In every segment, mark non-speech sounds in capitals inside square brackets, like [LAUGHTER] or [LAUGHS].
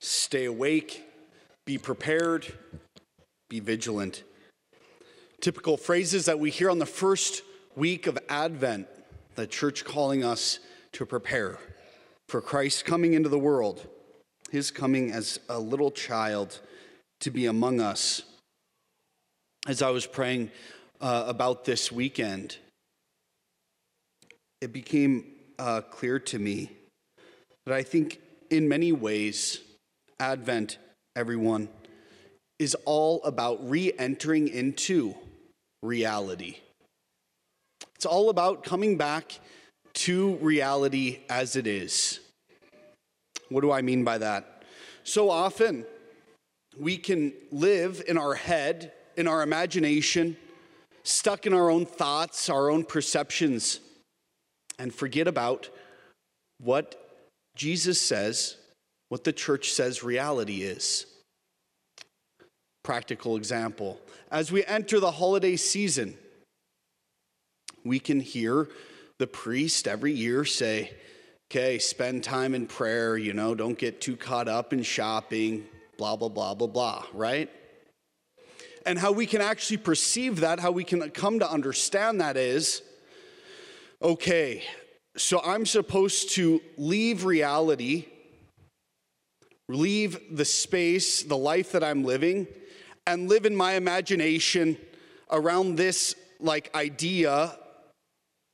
stay awake, be prepared, be vigilant. Typical phrases that we hear on the first week of Advent, the church calling us to prepare for Christ coming into the world, his coming as a little child to be among us. As I was praying uh, about this weekend, it became uh, clear to me that I think in many ways, Advent, everyone, is all about re entering into reality. It's all about coming back to reality as it is. What do I mean by that? So often, we can live in our head, in our imagination, stuck in our own thoughts, our own perceptions, and forget about what Jesus says, what the church says reality is. Practical example. As we enter the holiday season, we can hear the priest every year say, okay, spend time in prayer, you know, don't get too caught up in shopping, blah, blah, blah, blah, blah, right? And how we can actually perceive that, how we can come to understand that is okay, so I'm supposed to leave reality, leave the space, the life that I'm living, and live in my imagination around this like idea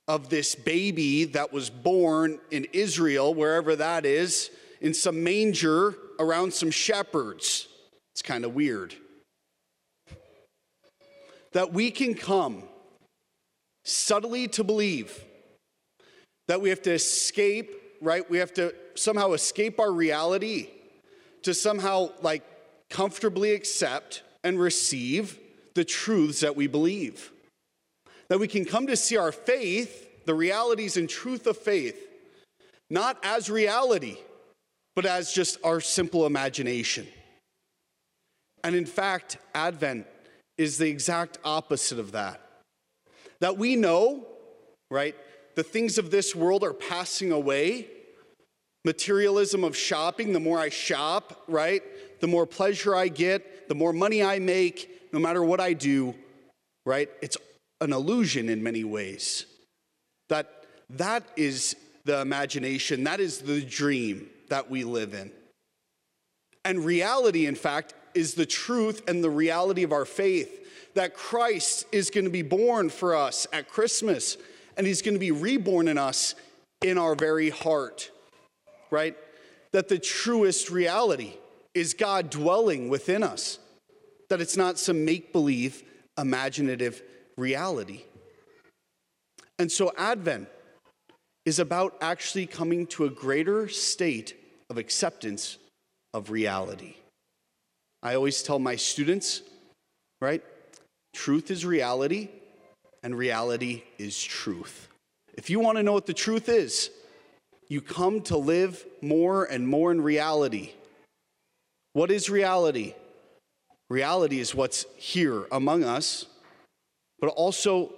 of this baby that was born in Israel, wherever that is, in some manger around some shepherds. It's kind of weird. That we can come subtly to believe that we have to escape, right? We have to somehow escape our reality to somehow like comfortably accept and receive the truths that we believe that we can come to see our faith, the realities and truth of faith, not as reality, but as just our simple imagination. And in fact, Advent is the exact opposite of that. That we know, right, the things of this world are passing away. Materialism of shopping, the more I shop, right, the more pleasure I get, the more money I make, no matter what I do, right, it's an illusion in many ways. That that is the imagination, that is the dream that we live in. And reality, in fact, is the truth and the reality of our faith that Christ is going to be born for us at Christmas and he's going to be reborn in us in our very heart, right? That the truest reality is God dwelling within us, that it's not some make believe, imaginative reality. And so Advent is about actually coming to a greater state of acceptance of reality. I always tell my students, right? Truth is reality, and reality is truth. If you want to know what the truth is, you come to live more and more in reality. What is reality? Reality is what's here among us but also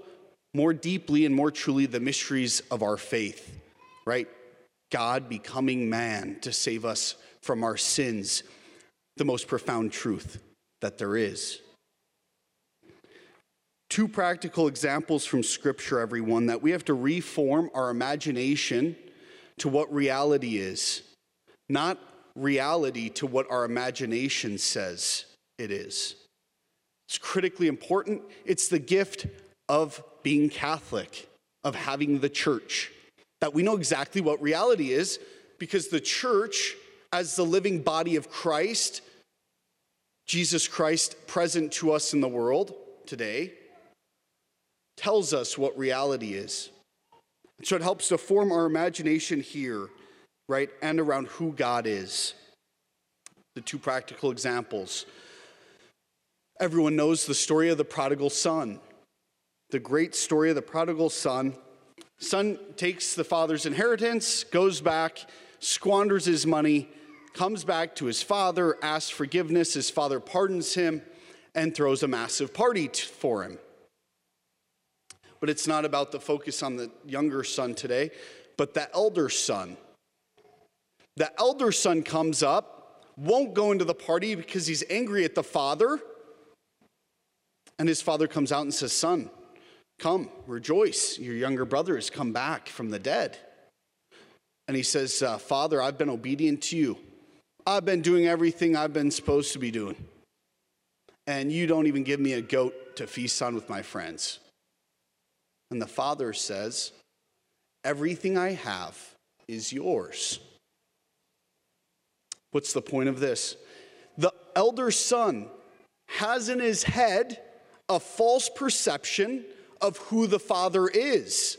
more deeply and more truly the mysteries of our faith, right? God becoming man to save us from our sins, the most profound truth that there is. Two practical examples from Scripture, everyone, that we have to reform our imagination to what reality is, not reality to what our imagination says it is. It's critically important. It's the gift of being Catholic, of having the church, that we know exactly what reality is because the church, as the living body of Christ, Jesus Christ present to us in the world today, tells us what reality is. So it helps to form our imagination here, right, and around who God is. The two practical examples Everyone knows the story of the prodigal son. The great story of the prodigal son. Son takes the father's inheritance, goes back, squanders his money, comes back to his father, asks forgiveness. His father pardons him and throws a massive party for him. But it's not about the focus on the younger son today, but the elder son. The elder son comes up won't go into the party because he's angry at the father. And his father comes out and says, Son, come, rejoice. Your younger brother has come back from the dead. And he says, uh, Father, I've been obedient to you. I've been doing everything I've been supposed to be doing. And you don't even give me a goat to feast on with my friends. And the father says, Everything I have is yours. What's the point of this? The elder son has in his head a false perception of who the father is.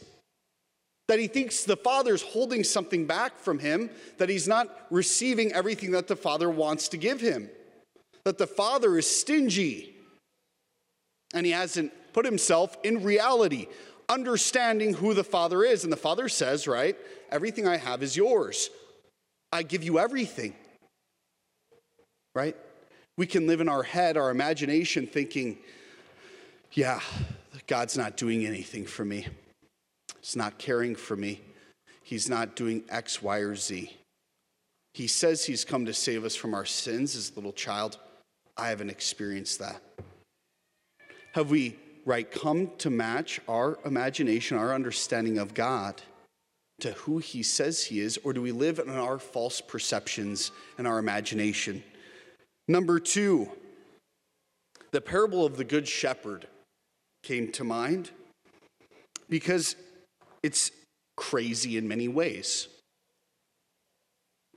That he thinks the father's holding something back from him, that he's not receiving everything that the father wants to give him, that the father is stingy, and he hasn't put himself in reality, understanding who the father is. And the father says, right, everything I have is yours. I give you everything right? We can live in our head, our imagination, thinking, yeah, God's not doing anything for me. He's not caring for me. He's not doing X, Y, or Z. He says he's come to save us from our sins as a little child. I haven't experienced that. Have we, right, come to match our imagination, our understanding of God to who he says he is, or do we live in our false perceptions and our imagination? Number two, the parable of the Good Shepherd came to mind because it's crazy in many ways.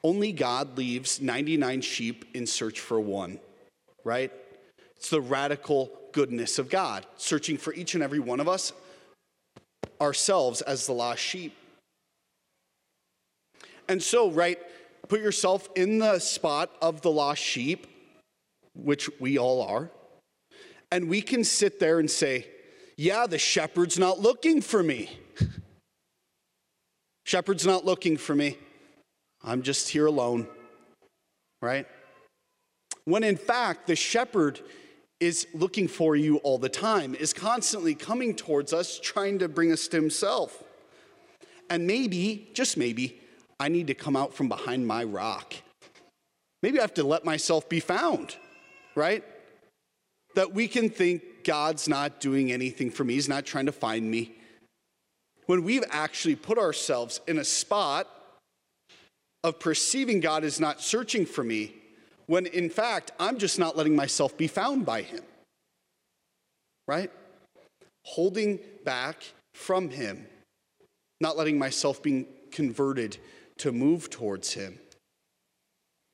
Only God leaves 99 sheep in search for one, right? It's the radical goodness of God, searching for each and every one of us, ourselves as the lost sheep. And so, right, put yourself in the spot of the lost sheep which we all are, and we can sit there and say, Yeah, the shepherd's not looking for me. [LAUGHS] shepherd's not looking for me. I'm just here alone, right? When in fact, the shepherd is looking for you all the time, is constantly coming towards us, trying to bring us to himself. And maybe, just maybe, I need to come out from behind my rock. Maybe I have to let myself be found right? That we can think God's not doing anything for me, He's not trying to find me. When we've actually put ourselves in a spot of perceiving God is not searching for me, when in fact, I'm just not letting myself be found by Him, right? Holding back from Him, not letting myself be converted to move towards Him,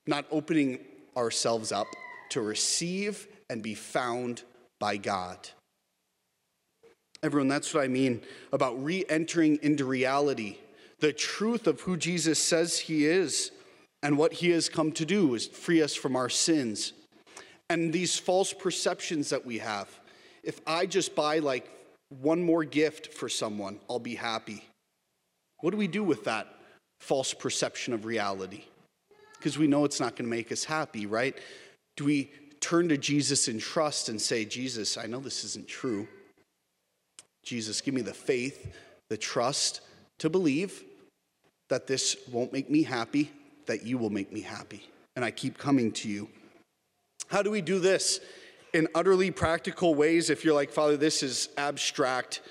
not opening ourselves up to receive and be found by God. Everyone, that's what I mean about re entering into reality. The truth of who Jesus says he is and what he has come to do is free us from our sins. And these false perceptions that we have. If I just buy like one more gift for someone, I'll be happy. What do we do with that false perception of reality? Because we know it's not going to make us happy, right? Do we turn to Jesus in trust and say, Jesus, I know this isn't true. Jesus, give me the faith, the trust to believe that this won't make me happy, that you will make me happy. And I keep coming to you. How do we do this? In utterly practical ways, if you're like, Father, this is abstract,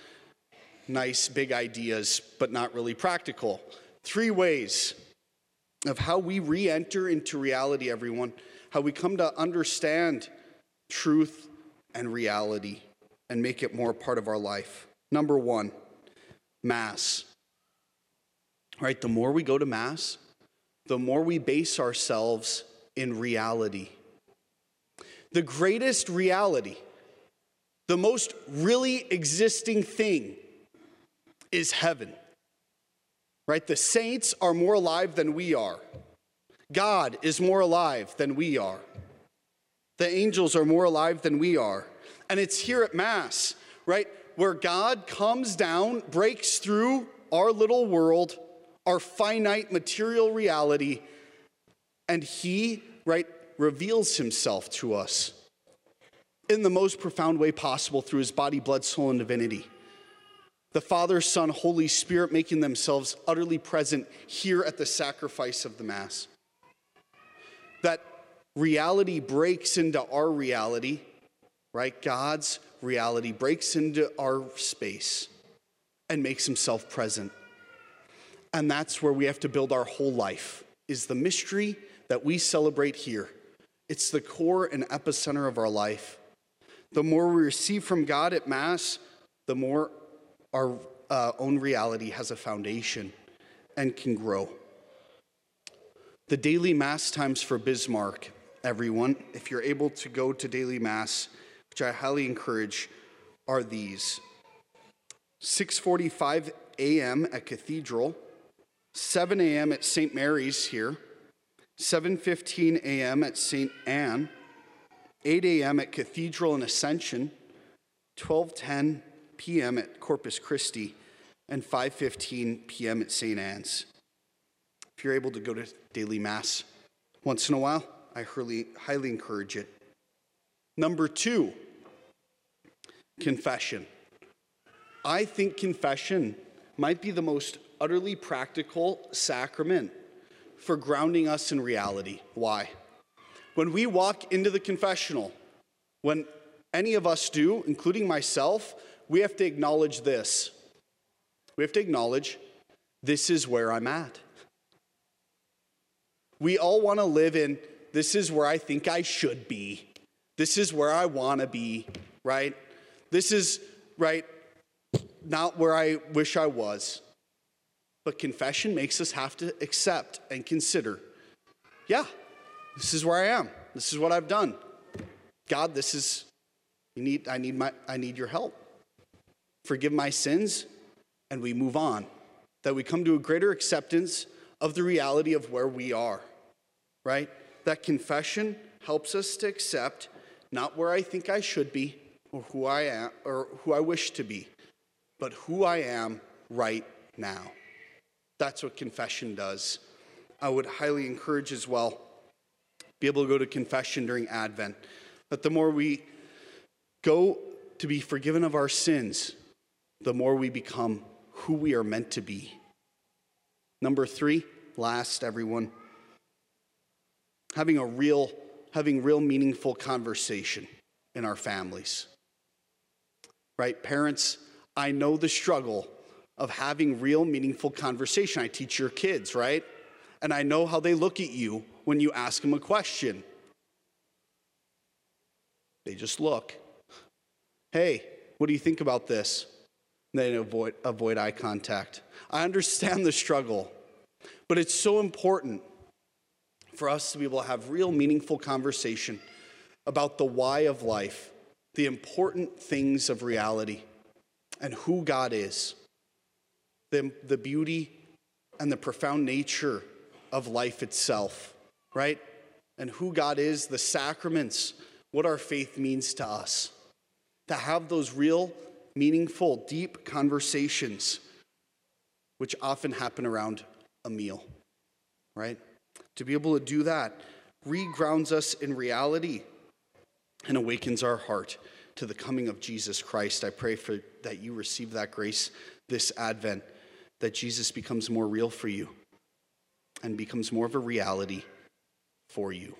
nice, big ideas, but not really practical. Three ways of how we re enter into reality, everyone how we come to understand truth and reality and make it more part of our life. Number one, Mass. Right? The more we go to Mass, the more we base ourselves in reality. The greatest reality, the most really existing thing is heaven. Right? The saints are more alive than we are. God is more alive than we are. The angels are more alive than we are. And it's here at Mass, right, where God comes down, breaks through our little world, our finite material reality, and He, right, reveals Himself to us in the most profound way possible through His body, blood, soul, and divinity. The Father, Son, Holy Spirit making themselves utterly present here at the sacrifice of the Mass that reality breaks into our reality, right? God's reality breaks into our space and makes himself present. And that's where we have to build our whole life is the mystery that we celebrate here. It's the core and epicenter of our life. The more we receive from God at Mass, the more our uh, own reality has a foundation and can grow. The daily Mass times for Bismarck, everyone, if you're able to go to daily Mass, which I highly encourage, are these 6:45 a.m. at Cathedral, 7 a.m. at St. Mary's here, 7:15 a.m. at St. Anne, 8 a.m. at Cathedral and Ascension, 12:10 p.m. at Corpus Christi, and 5:15 p.m. at St. Anne's. If you're able to go to daily mass once in a while, I highly, highly encourage it. Number two, confession. I think confession might be the most utterly practical sacrament for grounding us in reality. Why? When we walk into the confessional, when any of us do, including myself, we have to acknowledge this. We have to acknowledge this is where I'm at. We all want to live in this is where I think I should be. This is where I want to be, right? This is, right, not where I wish I was. But confession makes us have to accept and consider yeah, this is where I am. This is what I've done. God, this is, you need, I, need my, I need your help. Forgive my sins, and we move on. That we come to a greater acceptance of the reality of where we are, right? That confession helps us to accept not where I think I should be or who I am or who I wish to be, but who I am right now. That's what confession does. I would highly encourage as well be able to go to confession during Advent. But the more we go to be forgiven of our sins, the more we become who we are meant to be. Number three, last, everyone, having a real, having real meaningful conversation in our families. Right? Parents, I know the struggle of having real meaningful conversation. I teach your kids, right? And I know how they look at you when you ask them a question. They just look. Hey, what do you think about this? And They avoid, avoid eye contact. I understand the struggle, but it's so important for us to be able to have real meaningful conversation about the why of life, the important things of reality, and who God is the, the beauty and the profound nature of life itself, right? And who God is, the sacraments, what our faith means to us. To have those real, meaningful, deep conversations, which often happen around a meal, right? To be able to do that regrounds us in reality and awakens our heart to the coming of Jesus Christ. I pray for that you receive that grace this Advent that Jesus becomes more real for you and becomes more of a reality for you.